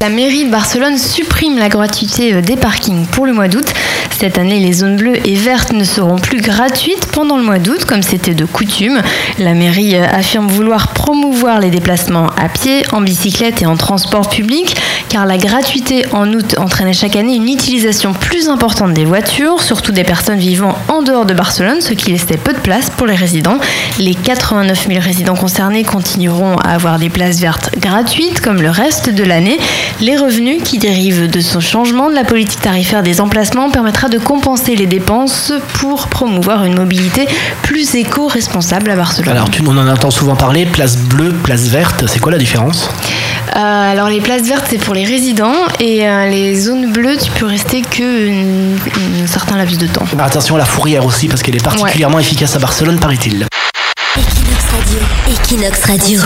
La mairie de Barcelone supprime la gratuité euh, des parkings pour le mois d'août. Cette année, les zones bleues et vertes ne seront plus gratuites pendant le mois d'août, comme c'était de coutume. La mairie euh, affirme vouloir promouvoir les déplacements à pied, en bicyclette et en transport public, car la gratuité en août entraînait chaque année une utilisation plus importante des voitures, surtout des personnes vivant en dehors de Barcelone, ce qui laissait peu de place pour les résidents. Les 89 000 résidents concernés continueront à avoir des places vertes gratuites comme le reste de l'année. Les revenus qui dérivent de ce changement de la politique tarifaire des emplacements permettra de compenser les dépenses pour promouvoir une mobilité plus éco-responsable à Barcelone. Alors, tu, on en entend souvent parler, place bleue, place verte, c'est quoi la différence? Euh, alors les places vertes c'est pour les résidents et euh, les zones bleues tu peux rester que une- un certain laps de temps. Faire Attention à la fourrière aussi, parce qu'elle est particulièrement efficace à Barcelone, paraît-il. Equinox Radio. Equinox Radio.